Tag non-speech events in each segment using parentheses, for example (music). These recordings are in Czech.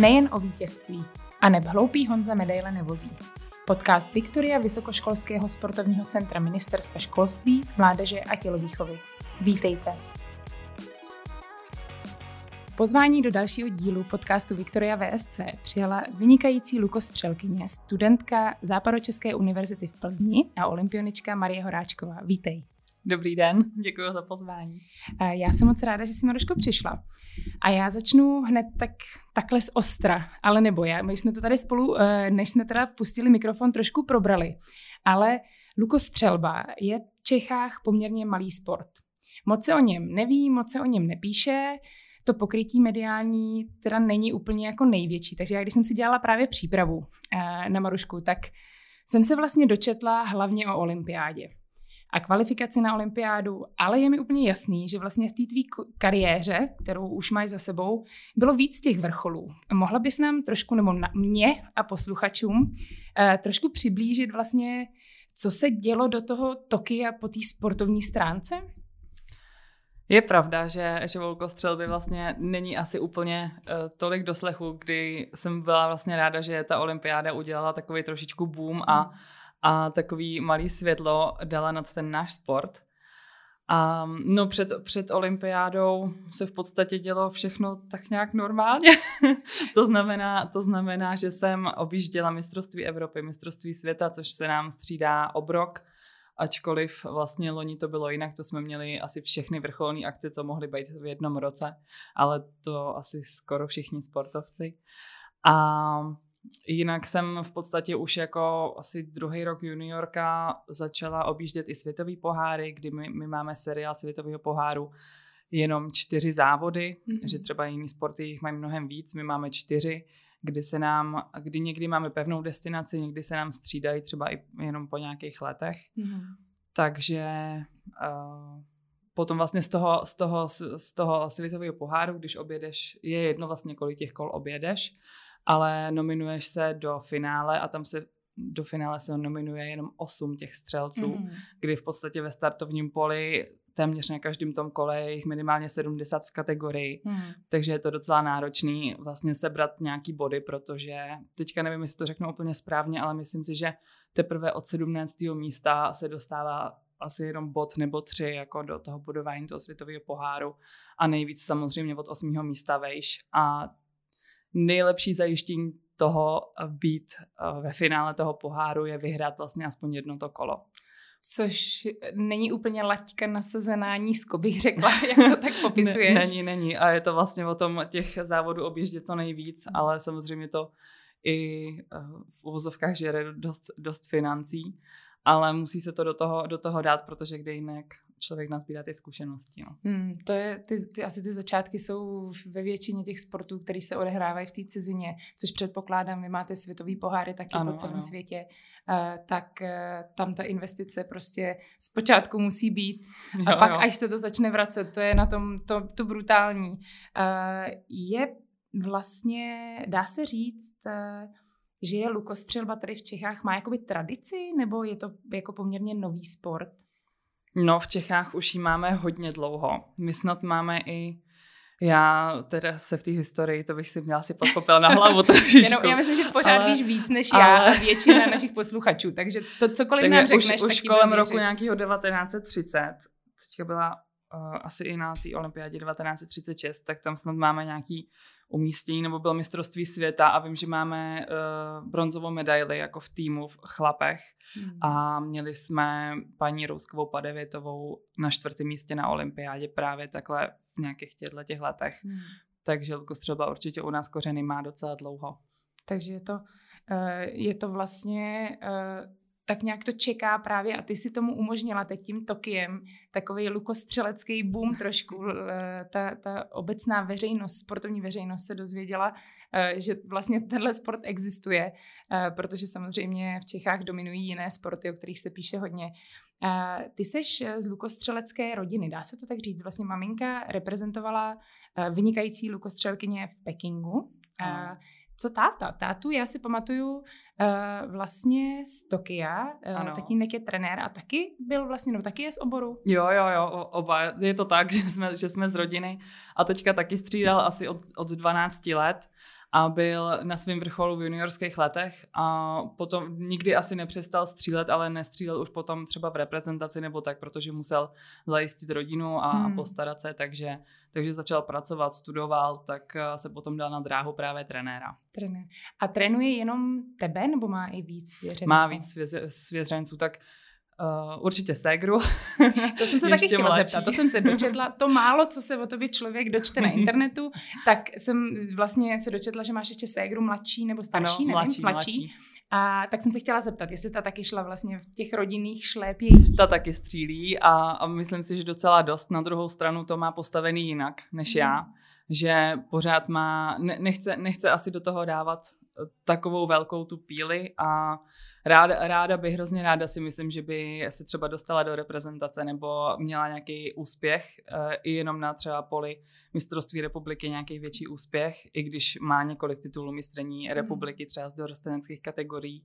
Nejen o vítězství. A neb hloupý Honza medaile nevozí. Podcast Viktoria Vysokoškolského sportovního centra Ministerstva školství, mládeže a tělovýchovy. Vítejte. Pozvání do dalšího dílu podcastu Viktoria VSC přijala vynikající lukostřelkyně, studentka Západočeské univerzity v Plzni a olympionička Marie Horáčková. Vítej. Dobrý den, děkuji za pozvání. Já jsem moc ráda, že jsi Maroško přišla. A já začnu hned tak, takhle z ostra, ale nebo já. My jsme to tady spolu, eh, než jsme teda pustili mikrofon, trošku probrali. Ale lukostřelba je v Čechách poměrně malý sport. Moc se o něm neví, moc se o něm nepíše, to pokrytí mediální teda není úplně jako největší. Takže já, když jsem si dělala právě přípravu eh, na Marušku, tak jsem se vlastně dočetla hlavně o olympiádě a kvalifikaci na olympiádu, ale je mi úplně jasný, že vlastně v té tvý kariéře, kterou už máš za sebou, bylo víc těch vrcholů. Mohla bys nám trošku, nebo na mě a posluchačům, eh, trošku přiblížit vlastně, co se dělo do toho Tokia po té sportovní stránce? Je pravda, že, že volkostřelby vlastně není asi úplně uh, tolik doslechu, kdy jsem byla vlastně ráda, že ta olympiáda udělala takový trošičku boom a hmm a takový malý světlo dala nad ten náš sport. A no před, před olympiádou se v podstatě dělo všechno tak nějak normálně. (laughs) to, znamená, to znamená, že jsem objížděla mistrovství Evropy, mistrovství světa, což se nám střídá obrok, ačkoliv vlastně loni to bylo jinak, to jsme měli asi všechny vrcholné akce, co mohly být v jednom roce, ale to asi skoro všichni sportovci. A Jinak jsem v podstatě už jako asi druhý rok juniorka začala objíždět i světový poháry, kdy my, my máme seriál světového poháru jenom čtyři závody, mm-hmm. že třeba jiný sporty jich mají mnohem víc, my máme čtyři, kdy se nám, kdy někdy máme pevnou destinaci, někdy se nám střídají třeba i jenom po nějakých letech. Mm-hmm. Takže uh, potom vlastně z toho, z toho, z toho světového poháru, když objedeš, je jedno vlastně, kolik těch kol objedeš, ale nominuješ se do finále a tam se do finále se nominuje jenom 8 těch střelců, mm. kdy v podstatě ve startovním poli téměř na každém tom kole je jich minimálně 70 v kategorii, mm. takže je to docela náročný vlastně sebrat nějaký body, protože teďka nevím, jestli to řeknu úplně správně, ale myslím si, že teprve od 17. místa se dostává asi jenom bod nebo tři jako do toho budování toho světového poháru a nejvíc samozřejmě od 8. místa vejš a nejlepší zajištění toho být eh, ve finále toho poháru je vyhrát vlastně aspoň jedno to kolo. Což není úplně laťka nasazená nízko, bych řekla, (laughs) jak to tak popisuješ. ne, není, není. A je to vlastně o tom těch závodů objíždět co nejvíc, mm. ale samozřejmě to i eh, v uvozovkách žere dost, dost financí, ale musí se to do toho, do toho dát, protože kde jinak člověk nazbírá ty zkušenosti. No. Hmm, to je, ty, ty, asi ty začátky jsou ve většině těch sportů, které se odehrávají v té cizině, což předpokládám, vy máte světový poháry taky ano, po celém ano. světě, uh, tak uh, tam ta investice prostě zpočátku musí být (laughs) a jo, pak, jo. až se to začne vracet, to je na tom to, to brutální. Uh, je vlastně, dá se říct, uh, že je lukostřelba tady v Čechách má jakoby tradici, nebo je to jako poměrně nový sport? No, v Čechách už ji máme hodně dlouho. My snad máme i já teda se v té historii, to bych si měla si podkopil na hlavu (laughs) trošičku. Jenom, já myslím, že pořád ale, víš víc než já ale... a většina našich posluchačů, takže to cokoliv tak nám řekneš, už, už kolem roku nějakého 1930, teďka byla uh, asi i na té olympiádě 1936, tak tam snad máme nějaký umístění, nebo byl mistrovství světa a vím, že máme uh, bronzovou medaili jako v týmu v chlapech hmm. a měli jsme paní Rouskovou Padevětovou na čtvrtém místě na olympiádě právě takhle v nějakých těchto těch letech. Hmm. Takže lukostřelba určitě u nás kořeny má docela dlouho. Takže je to, uh, je to vlastně uh, tak nějak to čeká právě a ty si tomu umožnila teď tím Tokiem takový lukostřelecký boom trošku. Ta, ta obecná veřejnost, sportovní veřejnost se dozvěděla, eh, že vlastně tenhle sport existuje, eh, protože samozřejmě v Čechách dominují jiné sporty, o kterých se píše hodně. Eh, ty seš z lukostřelecké rodiny, dá se to tak říct. Vlastně maminka reprezentovala vynikající lukostřelkyně v Pekingu. A co táta? Tátu já si pamatuju uh, vlastně z Tokia. Uh, tatínek je trenér a taky byl vlastně, no taky je z oboru. Jo, jo, jo, oba. Je to tak, (laughs) že jsme, že jsme z rodiny a teďka taky střídal asi od, od 12 let a byl na svém vrcholu v juniorských letech a potom nikdy asi nepřestal střílet, ale nestřílel už potom třeba v reprezentaci nebo tak, protože musel zajistit rodinu a, hmm. postarat se, takže, takže začal pracovat, studoval, tak eh, se potom dal na dráhu právě trenéra. Trenér. A trénuje jenom tebe nebo má i víc svěřenců? Má víc svěřenců, tak Uh, určitě ségru. (laughs) To jsem se (laughs) taky chtěla mladší. zeptat, to jsem se dočetla. To málo, co se o tobě člověk dočte na internetu, tak jsem vlastně se dočetla, že máš ještě ségru mladší nebo starší, ano, nevím, mladší, mladší. mladší. A tak jsem se chtěla zeptat, jestli ta taky šla vlastně v těch rodinných šlépějích. Ta taky střílí a, a myslím si, že docela dost. Na druhou stranu to má postavený jinak než já, hmm. že pořád má, ne, nechce, nechce asi do toho dávat takovou velkou tu píli a ráda, ráda bych, hrozně ráda si myslím, že by se třeba dostala do reprezentace nebo měla nějaký úspěch uh, i jenom na třeba poli mistrovství republiky nějaký větší úspěch, i když má několik titulů mistrení hmm. republiky třeba z dorosteneckých kategorií.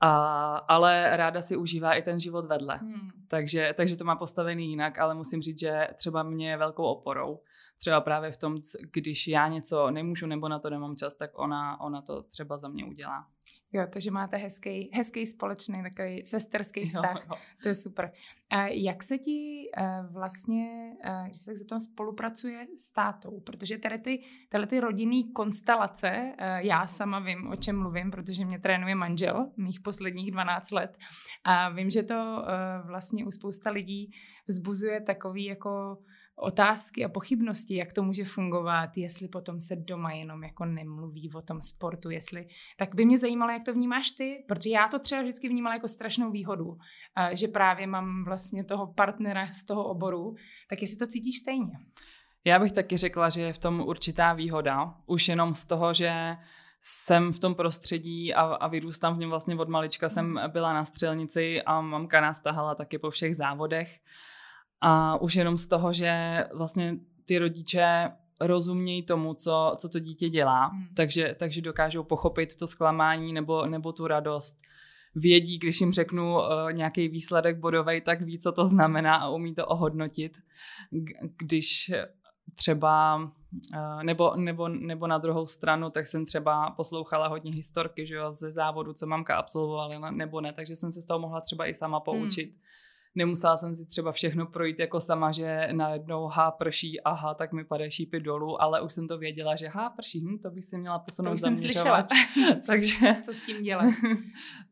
A, ale ráda si užívá i ten život vedle. Hmm. Takže, takže to má postavený jinak, ale musím říct, že třeba mě je velkou oporou. Třeba právě v tom, když já něco nemůžu nebo na to nemám čas, tak ona, ona to třeba za mě udělá. Jo, takže máte hezký, hezký společný takový sesterský vztah. Jo, jo. To je super. A jak se ti uh, vlastně, uh, když se tom spolupracuje s tátou? Protože tady ty, tady ty rodinný konstelace, uh, já sama vím, o čem mluvím, protože mě trénuje manžel mých posledních 12 let. A vím, že to vlastně u spousta lidí vzbuzuje takový jako otázky a pochybnosti, jak to může fungovat, jestli potom se doma jenom jako nemluví o tom sportu, jestli, tak by mě zajímalo, jak to vnímáš ty, protože já to třeba vždycky vnímala jako strašnou výhodu, že právě mám vlastně toho partnera z toho oboru, tak jestli to cítíš stejně. Já bych taky řekla, že je v tom určitá výhoda, už jenom z toho, že jsem v tom prostředí a, a vyrůstám v něm vlastně od malička. Jsem byla na střelnici a mamka nás tahala taky po všech závodech. A už jenom z toho, že vlastně ty rodiče rozumějí tomu, co, co to dítě dělá, hmm. takže, takže dokážou pochopit to zklamání nebo, nebo tu radost. Vědí, když jim řeknu uh, nějaký výsledek bodový, tak ví, co to znamená a umí to ohodnotit. Když třeba, uh, nebo, nebo, nebo na druhou stranu, tak jsem třeba poslouchala hodně historky, že jo, ze závodu, co mamka absolvovala, nebo ne, takže jsem se z toho mohla třeba i sama poučit. Hmm nemusela jsem si třeba všechno projít jako sama, že najednou ha prší, aha, tak mi padají šípy dolů, ale už jsem to věděla, že ha prší, hm, to bych si měla posunout to už jsem slyšela. (laughs) takže, Co s tím (laughs) dělat?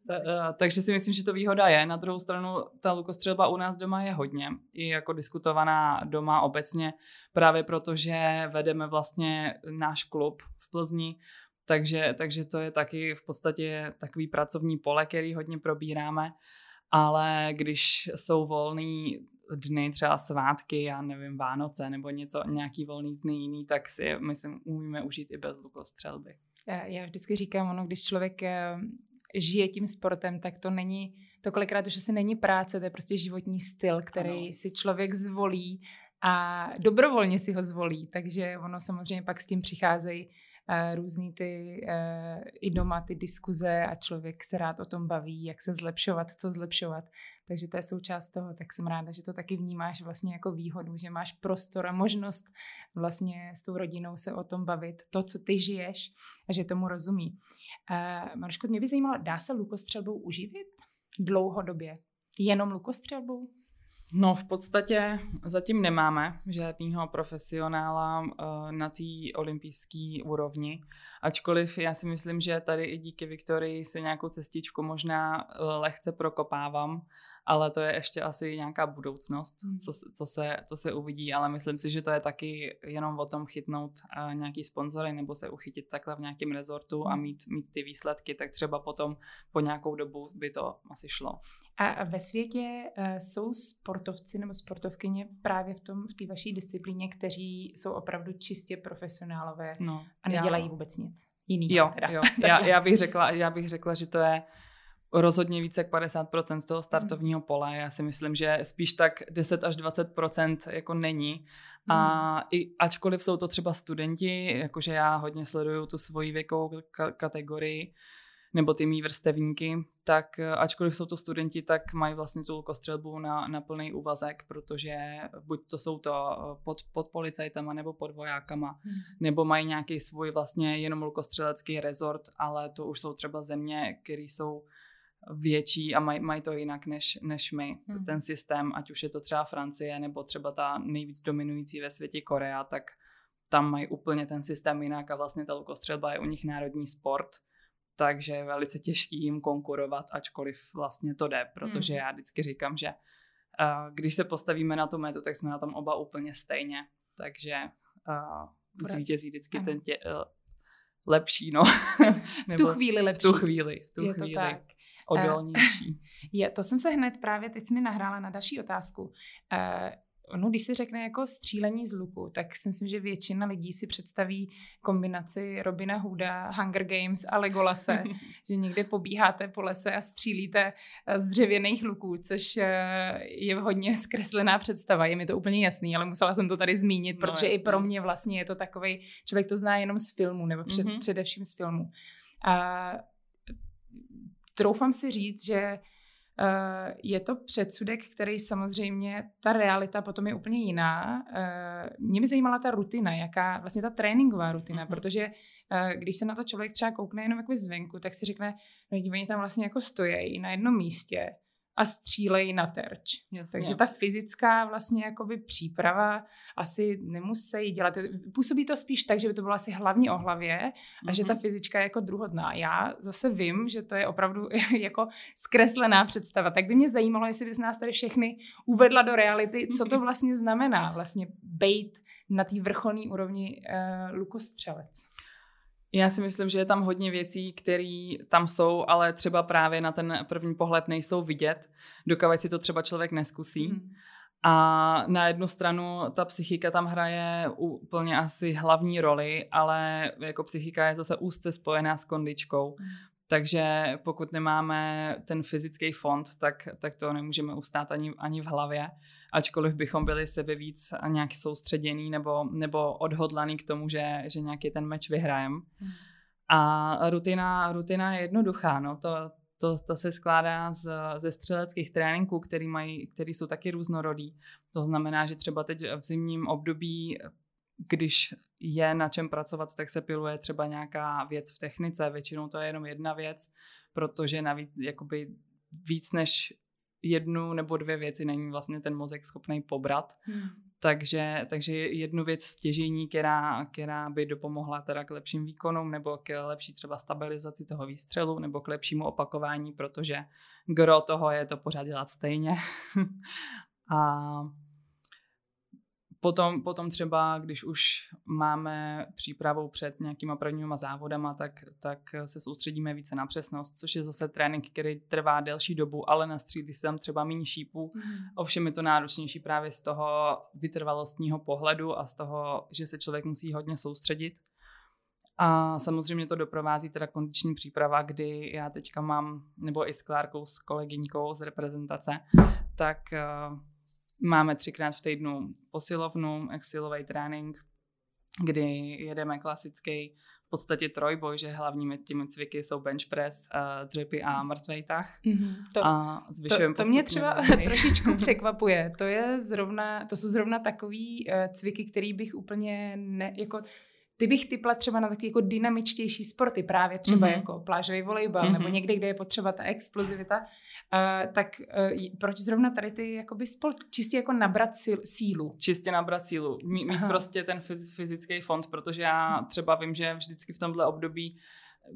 ta, uh, takže si myslím, že to výhoda je. Na druhou stranu ta lukostřelba u nás doma je hodně. I jako diskutovaná doma obecně, právě protože vedeme vlastně náš klub v Plzni, takže, takže to je taky v podstatě takový pracovní pole, který hodně probíráme ale když jsou volný dny, třeba svátky, já nevím, Vánoce nebo něco, nějaký volný dny jiný, tak si myslím, umíme užít i bez lukostřelby. Já, já vždycky říkám, ono, když člověk eh, žije tím sportem, tak to není, to kolikrát už asi není práce, to je prostě životní styl, který ano. si člověk zvolí a dobrovolně si ho zvolí, takže ono samozřejmě pak s tím přicházejí různý ty i doma ty diskuze a člověk se rád o tom baví, jak se zlepšovat, co zlepšovat. Takže to je součást toho, tak jsem ráda, že to taky vnímáš vlastně jako výhodu, že máš prostor a možnost vlastně s tou rodinou se o tom bavit, to, co ty žiješ a že tomu rozumí. Maruško, mě by zajímalo, dá se lukostřelbou uživit dlouhodobě? Jenom lukostřelbou? No v podstatě zatím nemáme žádného profesionála uh, na té olympijské úrovni, ačkoliv já si myslím, že tady i díky Viktorii se nějakou cestičku možná uh, lehce prokopávám, ale to je ještě asi nějaká budoucnost, hmm. co, co, se, co se uvidí, ale myslím si, že to je taky jenom o tom chytnout uh, nějaký sponzory nebo se uchytit takhle v nějakém rezortu a hmm. mít, mít ty výsledky, tak třeba potom po nějakou dobu by to asi šlo. A ve světě uh, jsou sportovci nebo sportovkyně právě v tom v té vaší disciplíně, kteří jsou opravdu čistě profesionálové no, a nedělají já. vůbec nic jiný. Jo, teda. jo. Já, (laughs) já, bych řekla, já bych řekla, že to je rozhodně více jak 50% z toho startovního hmm. pole. Já si myslím, že spíš tak 10 až 20% jako není. A hmm. i ačkoliv jsou to třeba studenti, jakože já hodně sleduju tu svoji věkovou kategorii, nebo ty mý vrstevníky, tak eh, ačkoliv jsou to studenti, tak mají vlastně tu lukostřelbu na, na plný úvazek, protože buď to jsou to eh, pod, pod policajtama nebo pod vojákama, hmm. nebo mají nějaký svůj vlastně jenom lukostřelecký rezort, ale to už jsou třeba země, které jsou větší a maj, mají to jinak než, než my. Hmm. Ten systém, ať už je to třeba Francie nebo třeba ta nejvíc dominující ve světě Korea, tak tam mají úplně ten systém jinak a vlastně ta lukostřelba je u nich národní sport takže je velice těžký jim konkurovat, ačkoliv vlastně to jde, protože mm. já vždycky říkám, že uh, když se postavíme na tu metu, tak jsme na tom oba úplně stejně, takže uh, zvítězí vždycky ten tě, uh, lepší, no. v tu chvíli lepší. V tu chvíli, v tu je chvíli. To tak. Odolnější. Je, to jsem se hned právě, teď mi nahrála na další otázku. Ono, když se řekne jako střílení z luku, tak si myslím, že většina lidí si představí kombinaci Robina Hooda, Hunger Games a Legolase, (laughs) že někde pobíháte po lese a střílíte eh, z dřevěných luků, což eh, je hodně zkreslená představa. Je mi to úplně jasný, ale musela jsem to tady zmínit, no, protože jasný. i pro mě vlastně je to takový, člověk to zná jenom z filmu, nebo před, mm-hmm. především z filmu. A troufám si říct, že je to předsudek, který samozřejmě, ta realita potom je úplně jiná. Eh, mě by zajímala ta rutina, jaká, vlastně ta tréninková rutina, mm-hmm. protože eh, když se na to člověk třeba koukne jenom jako zvenku, tak si řekne, no oni tam vlastně jako stojí na jednom místě a střílejí na terč. Jasně. Takže ta fyzická vlastně jakoby příprava asi nemusí dělat. Působí to spíš tak, že by to bylo asi hlavně o hlavě a mm-hmm. že ta mhm. fyzička je jako druhodná. Já zase vím, že to je opravdu (laughs) jako zkreslená představa. Tak by mě zajímalo, jestli bys nás tady všechny uvedla do reality, co to (laughs) vlastně znamená vlastně bejt na té vrcholné úrovni uh, lukostřelec. Já si myslím, že je tam hodně věcí, které tam jsou, ale třeba právě na ten první pohled nejsou vidět, dokud si to třeba člověk neskusí. Hmm. A na jednu stranu ta psychika tam hraje úplně asi hlavní roli, ale jako psychika je zase úzce spojená s kondičkou. Takže pokud nemáme ten fyzický fond, tak, tak to nemůžeme ustát ani, ani v hlavě, ačkoliv bychom byli sebe víc nějak soustředěný nebo, nebo odhodlaný k tomu, že, že nějaký ten meč vyhrajem. Hmm. A rutina, rutina je jednoduchá, no, to, to, to se skládá z, ze střeleckých tréninků, který, mají, který jsou taky různorodý. To znamená, že třeba teď v zimním období když je na čem pracovat, tak se piluje třeba nějaká věc v technice. Většinou to je jenom jedna věc, protože navíc jakoby víc než jednu nebo dvě věci není vlastně ten mozek schopný pobrat. Hmm. Takže, takže jednu věc stěžení, která, která by dopomohla teda k lepším výkonům nebo k lepší třeba stabilizaci toho výstřelu nebo k lepšímu opakování, protože gro toho je to pořád dělat stejně. (laughs) a Potom, potom třeba, když už máme přípravu před nějakýma prvníma závodama, tak, tak se soustředíme více na přesnost, což je zase trénink, který trvá delší dobu, ale nastřílí se tam třeba méně šípů. Mm. Ovšem je to náročnější právě z toho vytrvalostního pohledu a z toho, že se člověk musí hodně soustředit. A samozřejmě to doprovází teda kondiční příprava, kdy já teďka mám, nebo i s Klárkou, s kolegyňkou z reprezentace, tak uh, Máme třikrát v týdnu posilovnu, exilový trénink, kdy jedeme klasický v podstatě trojboj, že hlavními těmi cviky jsou bench press, uh, dřepy a mrtvejtah. Mm-hmm. To, a to, to mě třeba (laughs) trošičku (laughs) překvapuje. To je zrovna, to jsou zrovna takový uh, cviky, který bych úplně ne, jako ty bych typla třeba na takový jako dynamičtější sporty, právě třeba mm-hmm. jako plážový volejbal, mm-hmm. nebo někde, kde je potřeba ta explozivita, uh, tak uh, proč zrovna tady ty jakoby sport, čistě jako nabrat sil, sílu? Čistě nabrat sílu, mít, mít prostě ten fyzický fond, protože já třeba vím, že vždycky v tomhle období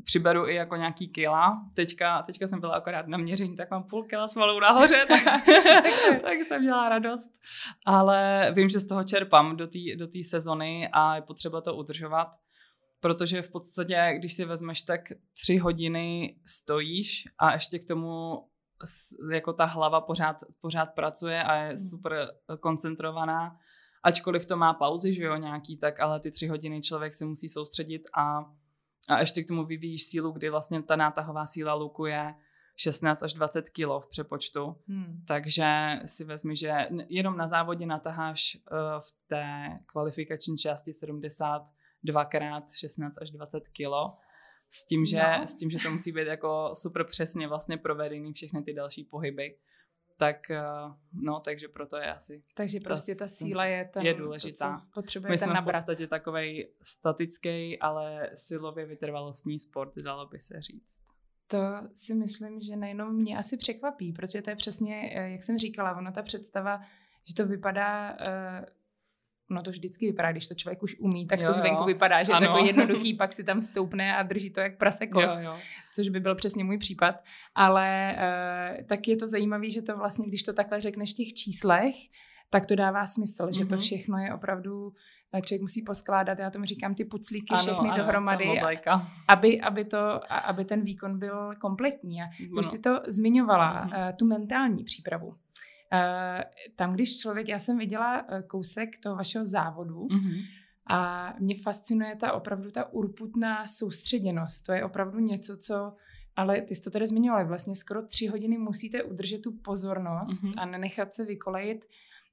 přiberu i jako nějaký kila. Teďka, teďka jsem byla akorát na měření, tak mám půl kila svalů nahoře, (laughs) tak, (laughs) tak jsem měla radost. Ale vím, že z toho čerpám do té do tý sezony a je potřeba to udržovat, protože v podstatě, když si vezmeš, tak tři hodiny stojíš a ještě k tomu jako ta hlava pořád, pořád pracuje a je hmm. super koncentrovaná. Ačkoliv to má pauzy, že jo, nějaký, tak ale ty tři hodiny člověk se musí soustředit a a ještě k tomu vyvíjíš sílu, kdy vlastně ta nátahová síla luku je 16 až 20 kg v přepočtu. Hmm. Takže si vezmi, že jenom na závodě nataháš uh, v té kvalifikační části 72 krát 16 až 20 kg. s tím, že, no. s tím, že to musí být jako super přesně vlastně provedený všechny ty další pohyby tak eh, no, takže proto je asi. Takže prostě ta, síla je ten, je důležitá. To, potřebuje My jsme nabrat. v podstatě takový statický, ale silově vytrvalostní sport, dalo by se říct. To si myslím, že nejenom mě asi překvapí, protože to je přesně, eh, jak jsem říkala, ona ta představa, že to vypadá uh, no to vždycky vypadá, když to člověk už umí, tak jo, to zvenku jo. vypadá, že je to jako (laughs) jednoduchý, pak si tam stoupne a drží to jak prase kost, jo, jo. což by byl přesně můj případ. Ale uh, tak je to zajímavé, že to vlastně, když to takhle řekneš v těch číslech, tak to dává smysl, mm-hmm. že to mhm. všechno je opravdu, eh, člověk musí poskládat, já tomu říkám ty puclíky ano, všechny ano, dohromady, aby, aby, to, aby ten výkon byl kompletní. A ty no. si to zmiňovala, mm-hmm. tu mentální přípravu. Uh, tam, když člověk, já jsem viděla uh, kousek toho vašeho závodu mm-hmm. a mě fascinuje ta opravdu ta urputná soustředěnost. To je opravdu něco, co ale ty jsi to tady zmiňovala, vlastně skoro tři hodiny musíte udržet tu pozornost mm-hmm. a nenechat se vykolejit.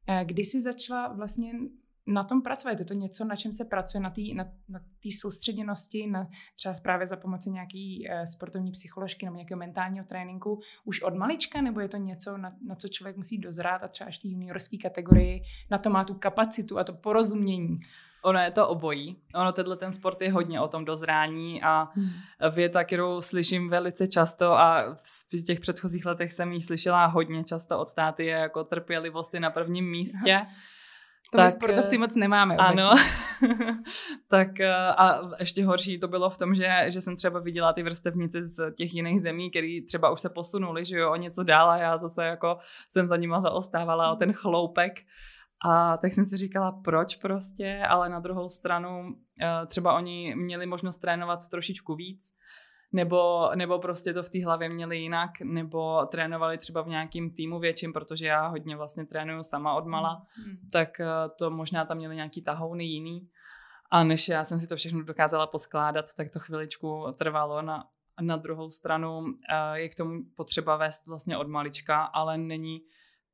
Uh, kdy jsi začala vlastně na tom pracovat? Je to něco, na čem se pracuje, na té na, na soustředěnosti, na třeba právě za pomoci nějaký uh, sportovní psycholožky nebo nějakého mentálního tréninku už od malička, nebo je to něco, na, na co člověk musí dozrát a třeba až té juniorské kategorii na to má tu kapacitu a to porozumění? Ono je to obojí. Ono tenhle ten sport je hodně o tom dozrání a hmm. věta, kterou slyším velice často a v těch předchozích letech jsem ji slyšela hodně často od táty, je jako trpělivost je na prvním místě. Aha to tak, my sportovci moc nemáme. Ano. (laughs) tak eh, a ještě horší to bylo v tom, že, že jsem třeba viděla ty vrstevnice z těch jiných zemí, které třeba už se posunuli, že jo, o něco dál a já zase jako jsem za nima zaostávala o ten chloupek. A tak jsem si říkala, proč prostě, ale na druhou stranu eh, třeba oni měli možnost trénovat trošičku víc, nebo, nebo prostě to v té hlavě měli jinak, nebo trénovali třeba v nějakým týmu větším, protože já hodně vlastně trénuju sama od mala, mm. tak eh, to možná tam měli nějaký tahouny jiný. A než já jsem si to všechno dokázala poskládat, tak to chviličku trvalo na, na druhou stranu. Eh, je k tomu potřeba vést vlastně od malička, ale není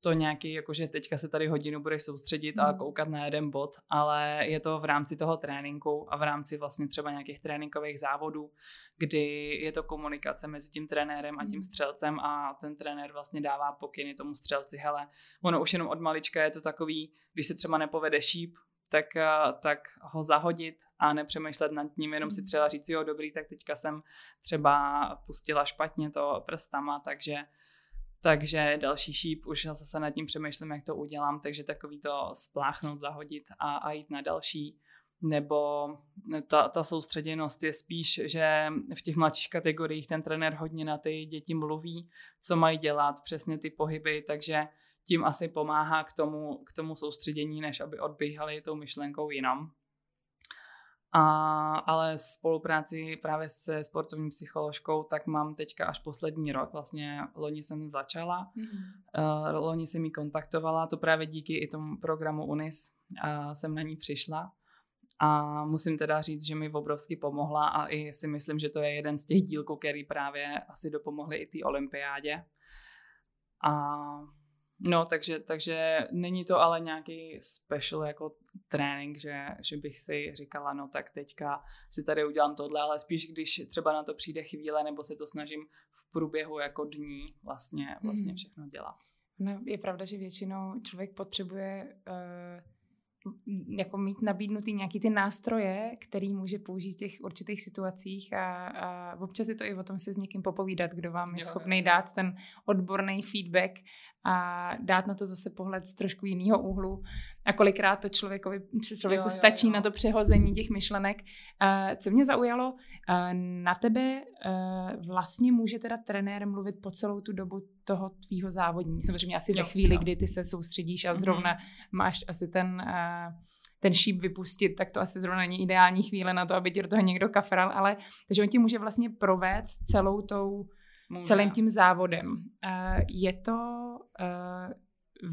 to nějaký, jakože teďka se tady hodinu budeš soustředit mm. a hmm. koukat na jeden bod, ale je to v rámci toho tréninku a v rámci vlastně třeba nějakých tréninkových závodů, kdy je to komunikace mezi tím trenérem a tím hmm. střelcem a ten trenér vlastně dává pokyny tomu střelci, hele, ono už jenom od malička je to takový, když se třeba nepovede šíp, tak, eh, tak ho zahodit a nepřemýšlet nad ním, jenom si hmm. třeba říct, jo dobrý, tak teďka jsem třeba pustila špatně to prstama, takže takže další šíp, už zase nad tím přemýšlím, jak to udělám, takže takový to spláchnout, zahodit a, a jít na další. Nebo ta, ta soustředěnost je spíš, že v těch mladších kategoriích ten trenér hodně na ty děti mluví, co mají dělat, přesně ty pohyby, takže tím asi pomáhá k tomu, k tomu soustředění, než aby odbíhali tou myšlenkou jinam. A, ale spolupráci právě se sportovní psycholožkou, tak mám teďka až poslední rok. Vlastně loni jsem začala, mm-hmm. uh, loni jsem mi kontaktovala, to právě díky i tomu programu UNIS uh, jsem na ní přišla. A musím teda říct, že mi obrovsky pomohla a i si myslím, že to je jeden z těch dílků, který právě asi dopomohly i té olympiádě. A No, takže, takže není to ale nějaký special jako trénink, že, že bych si říkala, no tak teďka si tady udělám tohle, ale spíš když třeba na to přijde chvíle, nebo se to snažím v průběhu jako dní vlastně, vlastně hmm. všechno dělat. No, je pravda, že většinou člověk potřebuje uh jako mít nabídnutý nějaký ty nástroje, který může použít v těch určitých situacích a, a občas je to i o tom si s někým popovídat, kdo vám je schopný dát ten odborný feedback a dát na to zase pohled z trošku jiného úhlu. A kolikrát to člověkovi, člověku jo, stačí jo, jo. na to přehození těch myšlenek. Uh, co mě zaujalo, uh, na tebe uh, vlastně může teda trenér mluvit po celou tu dobu toho tvýho závodní. Samozřejmě asi jo, ve chvíli, jo. kdy ty se soustředíš a mhm. zrovna mm-hmm. máš asi ten... Uh, ten šíp vypustit, tak to asi zrovna není ideální chvíle na to, aby ti do toho někdo kafral, ale takže on ti může vlastně provést celou tou Může. celým tím závodem. Uh, je to uh,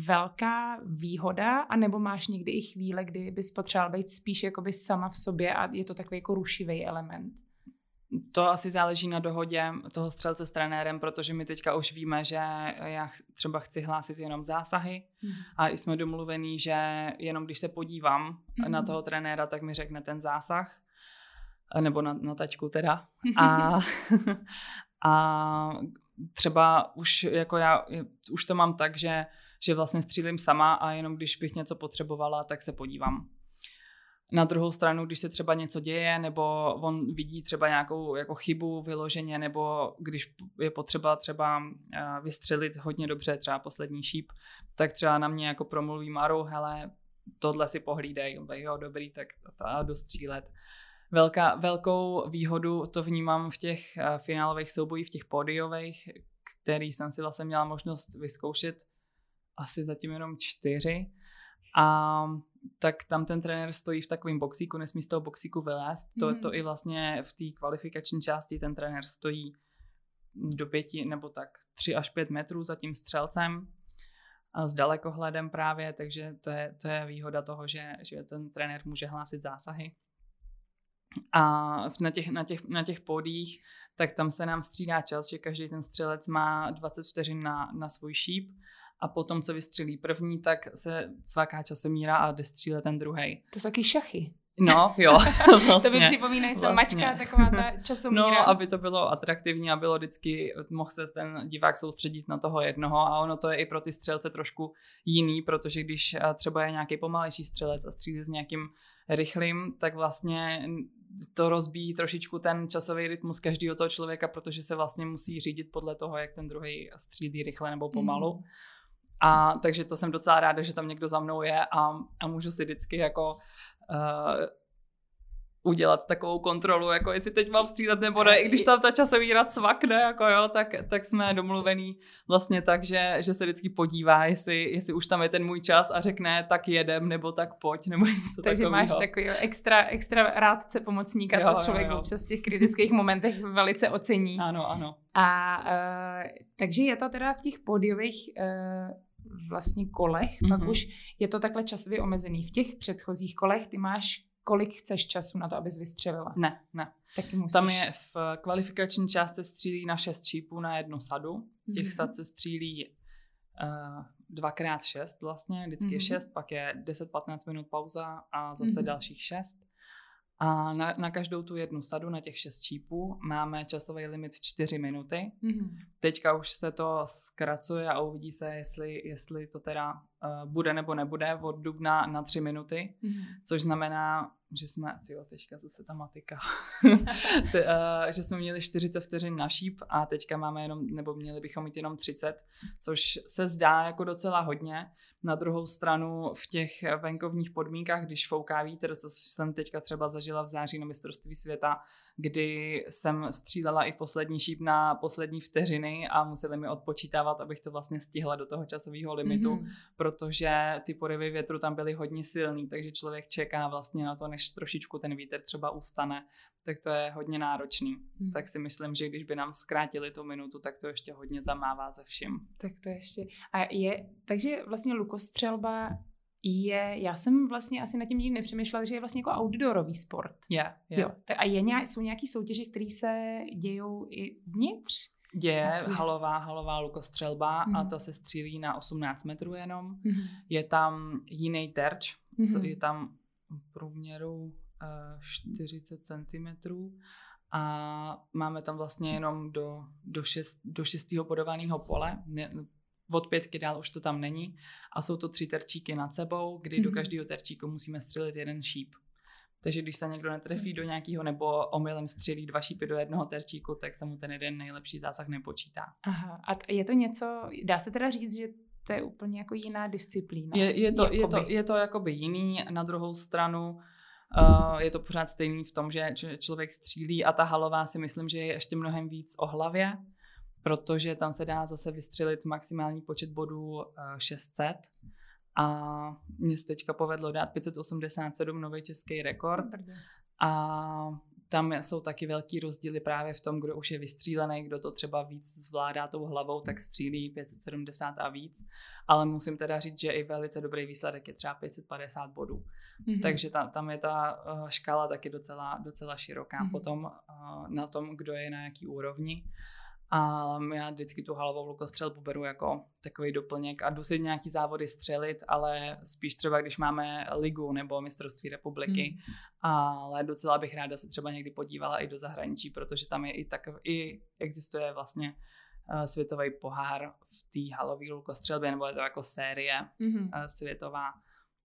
velká výhoda, anebo máš někdy i chvíle, kdy bys potřeboval být spíš jakoby sama v sobě a je to takový jako rušivý element? To asi záleží na dohodě toho střelce s trenérem, protože my teďka už víme, že já třeba chci hlásit jenom zásahy mm. a jsme domluvení, že jenom když se podívám mm. na toho trenéra, tak mi řekne ten zásah nebo na, na taťku teda. (laughs) A, a třeba už jako já, už to mám tak, že, že vlastně střílím sama a jenom když bych něco potřebovala, tak se podívám. Na druhou stranu, když se třeba něco děje, nebo on vidí třeba nějakou jako chybu vyloženě, nebo když je potřeba třeba eh, vystřelit hodně dobře, třeba poslední šíp, tak třeba na mě jako promluví Maru, hele, tohle si pohlídej, jo, dobrý, tak to dostřílet. Velká, velkou výhodu to vnímám v těch uh, finálových soubojích, v těch pódiových, který jsem si vlastně měla možnost vyzkoušet asi zatím jenom čtyři. A tak tam ten trenér stojí v takovém boxíku, nesmí z toho boxíku vylézt. To, mm. to i vlastně v té kvalifikační části ten trenér stojí do pěti nebo tak tři až pět metrů za tím střelcem a s dalekohledem právě, takže to je, to je výhoda toho, že, že ten trenér může hlásit zásahy. A na těch, na, těch, na těch pódiích, tak tam se nám střídá čas, že každý ten střelec má 20 vteřin na, na svůj šíp a potom, co vystřelí první, tak se cvaká časomíra a jde střílet ten druhý. To jsou taky šachy. No, jo. (laughs) Vlastně, to by připomíná vlastně. mačka, taková ta (laughs) časomíra. No, aby to bylo atraktivní a bylo vždycky, mohl se ten divák soustředit na toho jednoho a ono to je i pro ty střelce trošku jiný, protože když eh, třeba je nějaký pomalejší střelec a střílí s nějakým rychlým, tak vlastně to rozbíjí trošičku ten časový rytmus každého toho člověka, protože se vlastně musí řídit podle toho, jak ten druhý střílí rychle nebo pomalu. Mm. A takže to jsem docela ráda, že tam někdo za mnou je a, a můžu si vždycky jako uh, udělat takovou kontrolu, jako jestli teď mám střílet nebo ne, i když tam ta časovíra cvakne, jako jo, tak, tak jsme domluvený vlastně tak, že, že se vždycky podívá, jestli, jestli už tam je ten můj čas a řekne, tak jedem, nebo tak pojď, nebo něco Takže takovýho. máš takový extra, extra rádce pomocníka, jo, to člověk občas v těch kritických (laughs) momentech velice ocení. Ano, ano. A uh, takže je to teda v těch pódiových uh, vlastně kolech, mm-hmm. pak mhm. už je to takhle časově omezený. V těch předchozích kolech ty máš kolik chceš času na to, abys vystřelila? Ne, ne. Taky musíš... Tam je v kvalifikační části střílí na šest šípů na jednu sadu. Těch mm-hmm. sad se střílí uh, dvakrát šest vlastně, vždycky mm-hmm. je mhm. šest, pak je 10-15 minut pauza a zase mm-hmm. dalších šest. A na, na každou tu jednu sadu, na těch šest čípů, máme časový limit 4 minuty. Mm-hmm. Teďka už se to zkracuje a uvidí se, jestli, jestli to teda uh, bude nebo nebude od dubna na 3 minuty, mm-hmm. což znamená, že jsme, tyjo, teďka zase ta matika, (laughs) Ty, uh, že jsme měli 40 vteřin na šíp a teďka máme jenom, nebo měli bychom mít jenom 30, což se zdá jako docela hodně. Na druhou stranu v těch venkovních podmínkách, když fouká vítr, co jsem teďka třeba zažila v září na mistrovství světa, kdy jsem střílela i poslední šíp na poslední vteřiny a museli mi odpočítávat, abych to vlastně stihla do toho časového limitu, mm-hmm. protože ty porivy větru tam byly hodně silný, takže člověk čeká vlastně na to, než trošičku ten vítr třeba ustane, tak to je hodně náročný. Hmm. Tak si myslím, že když by nám zkrátili tu minutu, tak to ještě hodně zamává ze vším. Tak to ještě. A je, takže vlastně lukostřelba je, já jsem vlastně asi nad tím nikdy nepřemýšlela, že je vlastně jako outdoorový sport. Je, yeah, yeah. Jo. A je nějak, jsou nějaké soutěže, které se dějou i vnitř? Je halová, halová lukostřelba mm. a mhm. ta se střílí na 18 metrů jenom. Mm. Je tam jiný terč, mm. je tam v průměru 40 cm a máme tam vlastně jenom do, do, šest, do šestého podovaného pole. Ne, od pětky dál už to tam není. A jsou to tři terčíky nad sebou, kdy mm-hmm. do mhm. každého terčíku musíme střelit jeden šíp. Takže když se někdo netrefí do nějakého nebo omylem střelí dva šípy do jednoho terčíku, tak se mu ten jeden nejlepší zásah nepočítá. Aha. A je to něco, dá se teda říct, že to je úplně jako jiná disciplína. Je, je, to, je, to, je to jakoby jiný. Na druhou stranu Uh, je to pořád stejný v tom, že člověk střílí a ta halová si myslím, že je ještě mnohem víc o hlavě, protože tam se dá zase vystřelit maximální počet bodů uh, 600 a mně se teďka povedlo dát 587 nový český rekord a tam jsou taky velký rozdíly právě v tom, kdo už je vystřílený, kdo to třeba víc zvládá tou hlavou, tak střílí 570 a víc. Ale musím teda říct, že i velice dobrý výsledek je třeba 550 bodů. Mm-hmm. Takže ta, tam je ta uh, škála taky docela, docela široká mm-hmm. potom uh, na tom, kdo je na jaký úrovni. A já vždycky tu halovou lukostřelbu beru jako takový doplněk a jdu si nějaký závody střelit, ale spíš třeba, když máme ligu nebo mistrovství republiky. Hmm. Ale docela bych ráda se třeba někdy podívala i do zahraničí, protože tam je i tak, i existuje vlastně uh, světový pohár v té halové lukostřelbě, nebo je to jako série hmm. uh, světová.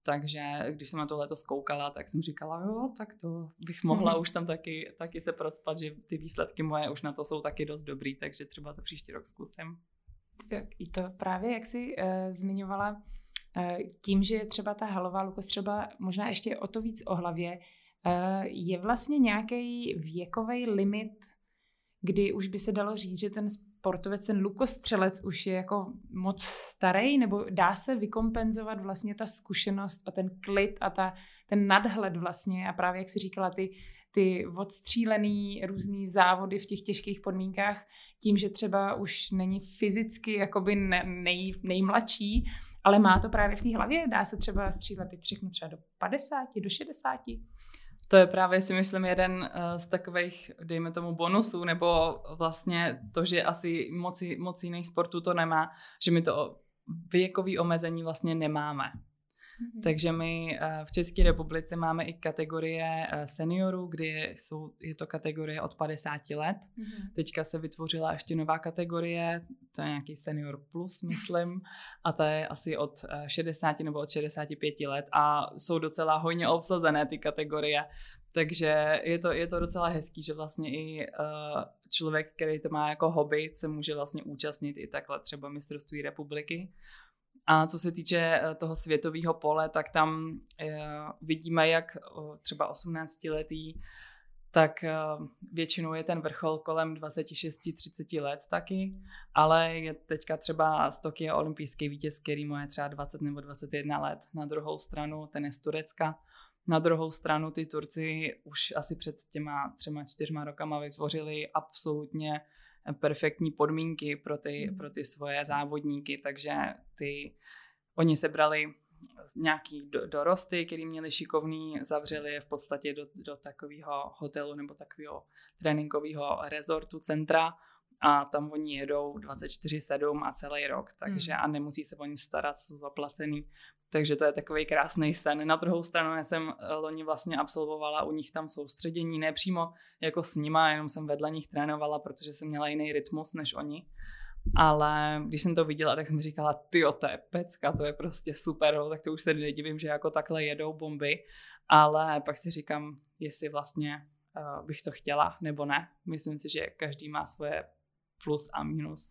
Takže když jsem na to letos koukala, tak jsem říkala, jo, tak to bych mohla mm-hmm. už tam taky, taky se procpat, že ty výsledky moje už na to jsou taky dost dobrý, takže třeba to příští rok zkusím. Tak i to právě, jak jsi uh, zmiňovala, uh, tím, že třeba ta halová lukostřeba možná ještě o to víc o hlavě, uh, je vlastně nějaký věkový limit, kdy už by se dalo říct, že ten sportovec, ten lukostřelec už je jako moc starý, nebo dá se vykompenzovat vlastně ta zkušenost a ten klid a ta, ten nadhled vlastně a právě jak si říkala ty, ty odstřílený různý závody v těch těžkých podmínkách tím, že třeba už není fyzicky jakoby ne, nej, nejmladší, ale má to právě v té hlavě, dá se třeba střílet, teď řeknu třeba do 50, do 60. To je právě si myslím jeden eh, z takových, dejme tomu, bonusů, nebo vlastně to, že asi moc, moc jiných sportů to nemá, že my to věkový omezení vlastně nemáme. Mm-hmm. Takže my eh, v České republice máme i kategorie eh, seniorů, kdy jsou, je to kategorie od 50 let. Mm-hmm. Teďka se vytvořila ještě nová kategorie, to je nějaký senior plus, myslím, a to je asi od 60 nebo od 65 let a jsou docela hojně obsazené ty kategorie. Takže je to, je to docela hezký, že vlastně i uh, člověk, který to má jako hobby, se může vlastně účastnit i takhle třeba mistrovství republiky. A co se týče eh, toho světového pole, tak tam uh, vidíme, jak třeba 18-letý, tak uh, většinou je ten vrchol kolem 26-30 let taky, ale je teďka třeba z Tokia olympijský vítěz, který mu je třeba 20 nebo 21 let. Na druhou stranu ten je z Turecka, na druhou stranu ty Turci už asi před těma třema, čtyřma rokama vytvořili absolutně perfektní podmínky pro ty, mm. pro ty svoje závodníky, takže ty, oni sebrali nějaký do, dorosty, který měli šikovný, zavřeli je v podstatě do, do takového hotelu nebo takového tréninkového rezortu centra a tam oni jedou 24-7 a celý rok, takže hmm. a nemusí se o ně starat, jsou zaplacený. Takže to je takový krásný sen. Na druhou stranu já jsem eh, loni vlastně absolvovala u nich tam soustředění, ne přímo jako s nima, jenom jsem vedle nich trénovala, protože jsem měla jiný rytmus než oni. Ale když jsem to viděla, tak jsem říkala, ty to je pecka, to je prostě super, tak to už se nedivím, že jako takhle jedou bomby. Ale pak si říkám, jestli vlastně uh, bych to chtěla nebo ne. Myslím si, že každý má svoje plus a minus.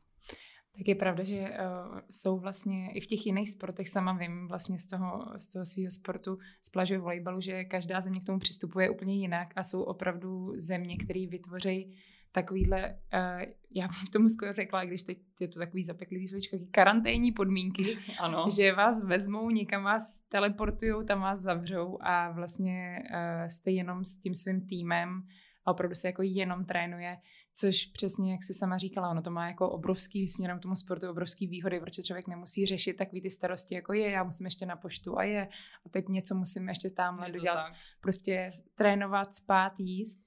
Tak je pravda, že uh, jsou vlastně i v těch jiných sportech, sama vím vlastně z toho, z toho svého sportu, z plažového volejbalu, že každá země k tomu přistupuje úplně jinak a jsou opravdu země, které vytvoří takovýhle, uh, já bych tomu skoro řekla, když teď je to takový zapeklý slovičko, karanténní podmínky, (laughs) ano. že vás vezmou, někam vás teleportují, tam vás zavřou a vlastně uh, jste jenom s tím svým týmem a opravdu se jako jenom trénuje, což přesně, jak si sama říkala, ono to má jako obrovský směrem k tomu sportu, obrovský výhody, protože člověk nemusí řešit takový ty starosti, jako je, já musím ještě na poštu a je, a teď něco musím ještě tamhle dodělat, tak. prostě trénovat, spát, jíst,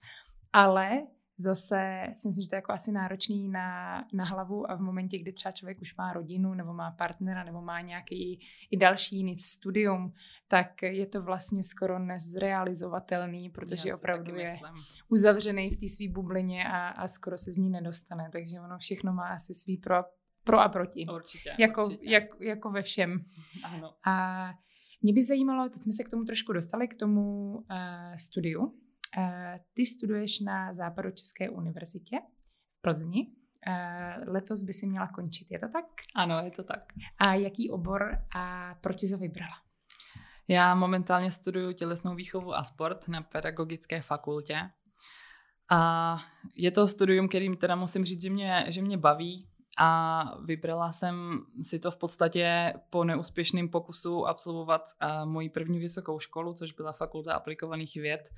ale zase si myslím, že to je jako asi náročný na, na hlavu a v momentě, kdy třeba člověk už má rodinu nebo má partnera nebo má nějaký i další jiný studium, tak je to vlastně skoro nezrealizovatelný, protože Já opravdu je myslím. uzavřený v té své bublině a, a skoro se z ní nedostane. Takže ono všechno má asi svý pro, pro a proti. Určitě, jako, určitě. Jak, jako ve všem. (laughs) Ano. A mě by zajímalo, teď jsme se k tomu trošku dostali, k tomu uh, studiu, ty studuješ na Západočeské univerzitě v Plzni. Eh, letos by si měla končit, je to tak? Ano, je to tak. A jaký obor a proč jsi ho vybrala? Já momentálně studuju tělesnou výchovu a sport na pedagogické fakultě. A je to studium, kterým teda musím říct, že mě, že mě baví a vybrala jsem si to v podstatě po neúspěšném pokusu absolvovat moji první vysokou školu, což byla Fakulta aplikovaných věd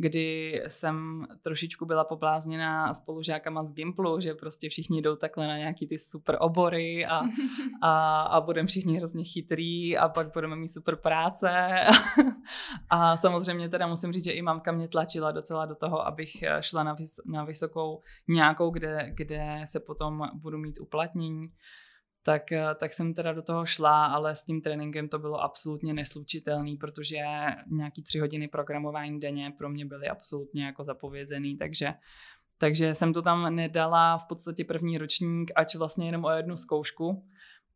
kdy jsem trošičku byla poblázněná spolužákama z Gimplu, že prostě všichni jdou takhle na nějaký ty super obory a, (laughs) a, a budeme všichni hrozně chytrý a pak budeme mít super práce. (laughs) a samozřejmě teda musím říct, že i mamka mě tlačila docela do toho, abych šla na, vys, na vysokou nějakou, kde, kde se potom budu mít uplatnění tak, eh, tak jsem teda do toho šla, ale s tím tréninkem to bylo absolutně neslučitelný, protože nějaký tři hodiny programování denně pro mě byly absolutně jako zapovězený, takže takže jsem to tam nedala v podstatě první ročník, ač vlastně jenom o jednu zkoušku,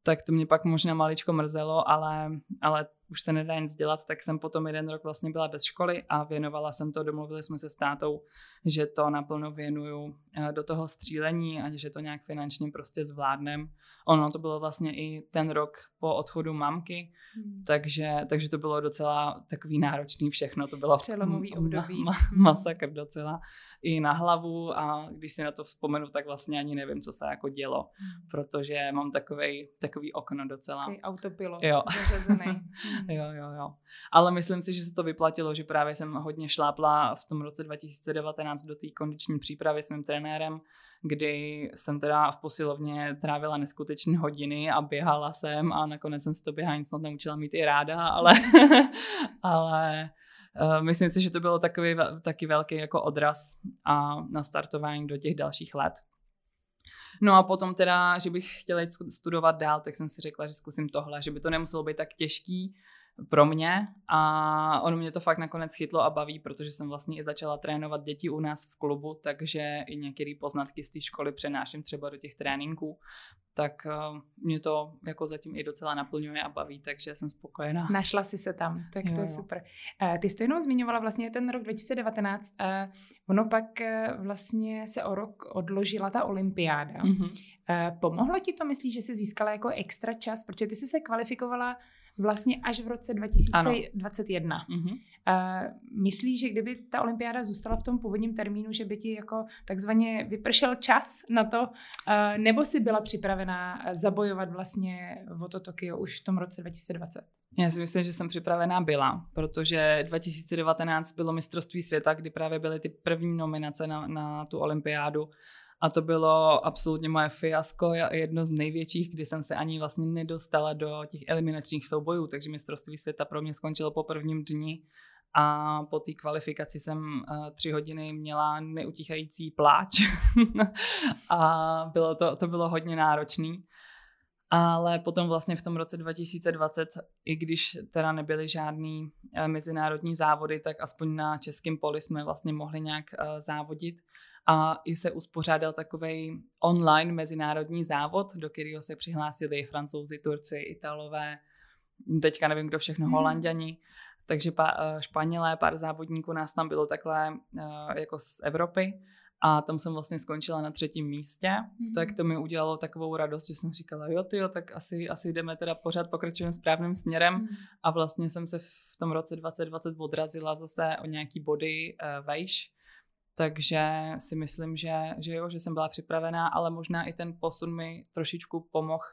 tak to mě pak možná maličko mrzelo, ale, ale už se nedá nic dělat, tak jsem potom jeden rok vlastně byla bez školy a věnovala jsem to, domluvili jsme se s tátou, že to naplno věnuju eh, do toho střílení a že to nějak finančně prostě zvládnem. Ono to bylo vlastně i ten rok po odchodu mamky, hmm. takže, takže to bylo docela takový náročný všechno. To bylo přelomový období. Ma, ma, hmm. masakr docela i na hlavu a když si na to vzpomenu, tak vlastně ani nevím, co se jako dělo, hmm. protože mám takový takový okno docela. Takový autopilot jo. (laughs) (laughs) jo, jo, jo. Ale myslím si, že se to vyplatilo, že právě jsem hodně šlápla v tom roce 2019 do té kondiční přípravy s mým trenérem, kdy jsem teda v posilovně trávila neskutečné hodiny a běhala jsem a nakonec jsem se to běhání snad naučila mít i ráda, ale, (laughs) ale uh, myslím si, že to bylo takový, taky velký jako odraz a nastartování do těch dalších let. No a potom teda, že bych chtěla jít studovat dál, tak jsem si řekla, že zkusím tohle, že by to nemuselo být tak těžký, pro mě. A ono mě to fakt nakonec chytlo a baví, protože jsem vlastně i začala trénovat děti u nás v klubu, takže i některé poznatky z té školy přenáším třeba do těch tréninků, tak uh, mě to jako zatím i docela naplňuje a baví, takže jsem spokojená. (laughs) Našla si se tam, tak jo, to je jo. super. Uh, ty jsi jenom zmiňovala vlastně ten rok 2019, uh, ono pak vlastně se o rok odložila ta olympiáda. Mm-hmm. Pomohlo ti to, myslíš, že jsi získala jako extra čas, protože ty jsi se kvalifikovala vlastně až v roce 2021. Ano. Uh-huh. Uh, myslíš, že kdyby ta olympiáda zůstala v tom původním termínu, že by ti jako takzvaně vypršel čas na to, uh, nebo si byla připravená zabojovat vlastně o to Tokio už v tom roce 2020? Já si myslím, že jsem připravená byla, protože 2019 bylo mistrovství světa, kdy právě byly ty první nominace na, na tu olympiádu. A to bylo absolutně moje fiasko, jedno z největších, kdy jsem se ani vlastně nedostala do těch eliminačních soubojů, takže mistrovství světa pro mě skončilo po prvním dni a po té kvalifikaci jsem uh, tři hodiny měla neutichající pláč (laughs) a bylo to, to bylo hodně náročný. Ale potom vlastně v tom roce 2020, i když teda nebyly žádný uh, mezinárodní závody, tak aspoň na českém poli jsme vlastně mohli nějak uh, závodit a i se uspořádal takový online mezinárodní závod, do kterého se přihlásili francouzi, Turci, Italové, teďka nevím, kdo všechno, hmm. Takže pa, eh, Španělé, pár závodníků nás tam bylo takhle uh, jako z Evropy a tam jsem vlastně skončila na třetím místě, mm. tak to mi udělalo takovou radost, že jsem říkala, jo ty jo, tak asi, asi jdeme teda pořád, pokračujeme správným směrem mm. a vlastně jsem se v tom roce 2020 odrazila zase o nějaký body uh, vejš, takže si myslím, že, že jo, že jsem byla připravená, ale možná i ten posun mi trošičku pomohl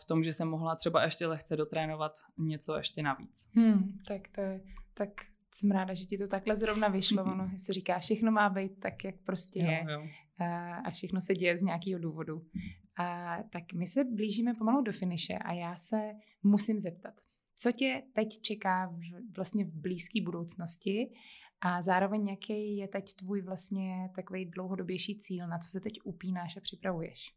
v tom, že jsem mohla třeba ještě lehce dotrénovat něco ještě navíc. Hmm, tak to je, tak jsem ráda, že ti to takhle zrovna vyšlo. (laughs) Ono si říká, všechno má být tak, jak prostě jo, je. Jo. A, a všechno se děje z nějakého důvodu. A, tak my se blížíme pomalu do finiše a já se musím zeptat, co tě teď čeká v, vlastně v blízké budoucnosti a zároveň jaký je teď tvůj vlastně takový dlouhodobější cíl, na co se teď upínáš a připravuješ?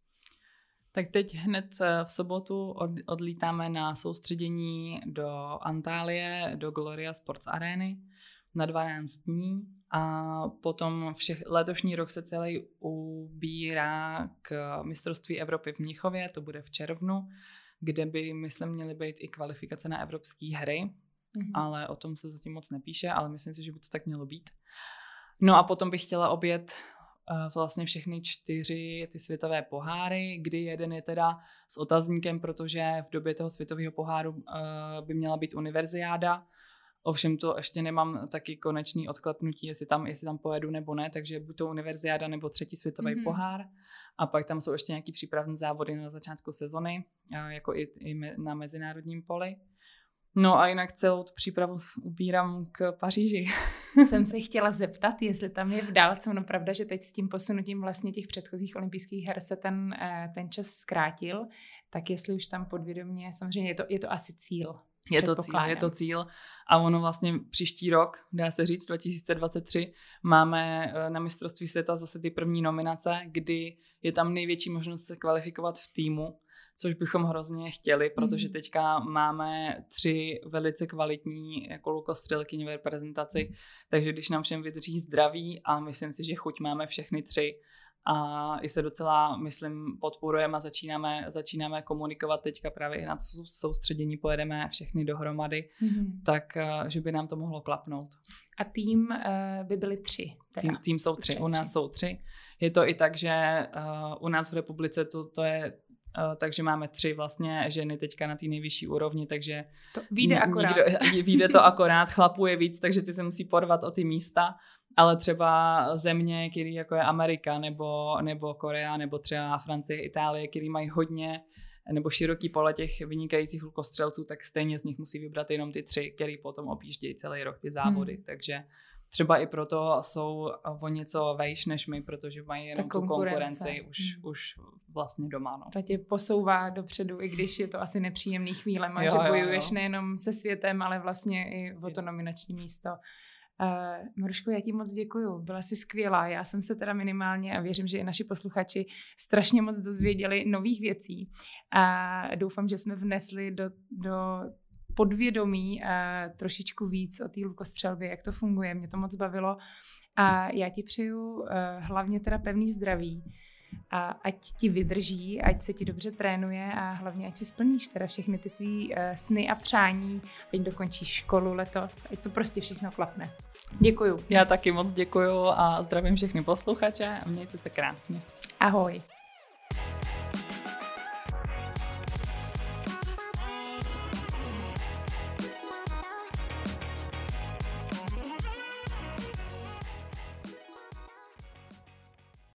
Tak teď hned eh, v sobotu od, odlítáme na soustředění do Antálie, do Gloria Sports Areny na 12 dní a potom všech, letošní rok se celý ubírá k mistrovství Evropy v Mnichově, to bude v červnu, kde by, myslím, měly být i kvalifikace na evropské hry, mm-hmm. ale o tom se zatím moc nepíše, ale myslím si, že by to tak mělo být. No a potom bych chtěla obět vlastně všechny čtyři ty světové poháry, kdy jeden je teda s otazníkem, protože v době toho světového poháru uh, by měla být univerziáda, Ovšem to ještě nemám taky konečný odklepnutí, jestli tam, jestli tam pojedu nebo ne, takže buď to univerziáda nebo třetí světový mm-hmm. pohár. A pak tam jsou ještě nějaký přípravní závody na začátku sezony, jako i, i na mezinárodním poli. No a jinak celou tu přípravu ubírám k Paříži. (laughs) (laughs) Jsem se chtěla zeptat, jestli tam je v dálce, ono pravda, že teď s tím posunutím vlastně těch předchozích olympijských her se ten, eh, ten čas zkrátil, tak jestli už tam podvědomě, samozřejmě je to, je to asi cíl. Je to cíl, je to cíl. A ono vlastně příští rok, dá se říct, 2023, máme eh, na mistrovství světa zase ty první nominace, kdy je tam největší možnost se kvalifikovat v týmu což bychom hrozně chtěli, protože mhm. teďka máme tři velice kvalitní jako lukostřelkyně v reprezentaci, takže když nám všem vydrží zdraví a myslím si, že chuť máme všechny tři, a i se docela, myslím, podporujeme a začínáme, začínáme komunikovat teďka právě i na soustředění, pojedeme všechny dohromady, mm-hmm. tak eh, že by nám to mohlo klapnout. A tým uh, by byly tři. Teda. Tým, tým jsou tři, u nás jsou tři. Je to i tak, že uh, u nás v republice to, to je takže máme tři vlastně ženy teďka na té nejvyšší úrovni, takže to vyjde akorát. Nikdo, vyjde to akorát, chlapů je víc, takže ty se musí porvat o ty místa, ale třeba země, který jako je Amerika nebo, nebo Korea nebo třeba Francie, Itálie, který mají hodně nebo široký pole těch vynikajících lukostřelců, tak stejně z nich musí vybrat jenom ty tři, který potom objíždějí celý rok ty závody, hmm. takže třeba i proto jsou o něco vejš než my, protože mají jenom tu konkurenci už, hmm. už vlastně doma. No. Ta tě posouvá dopředu, i když je to asi nepříjemný chvílema, jo, že bojuješ jo, jo. nejenom se světem, ale vlastně i o to nominační místo. Uh, Maruško, já ti moc děkuju, byla jsi skvělá. Já jsem se teda minimálně a věřím, že i naši posluchači strašně moc dozvěděli nových věcí a doufám, že jsme vnesli do, do podvědomí uh, trošičku víc o té lukostřelbě, jak to funguje. Mě to moc bavilo a já ti přeju uh, hlavně teda pevný zdraví, a ať ti vydrží, ať se ti dobře trénuje a hlavně ať si splníš teda všechny ty svý uh, sny a přání, ať dokončíš školu letos, ať to prostě všechno klapne. Děkuju. Já taky moc děkuju a zdravím všechny posluchače a mějte se krásně. Ahoj.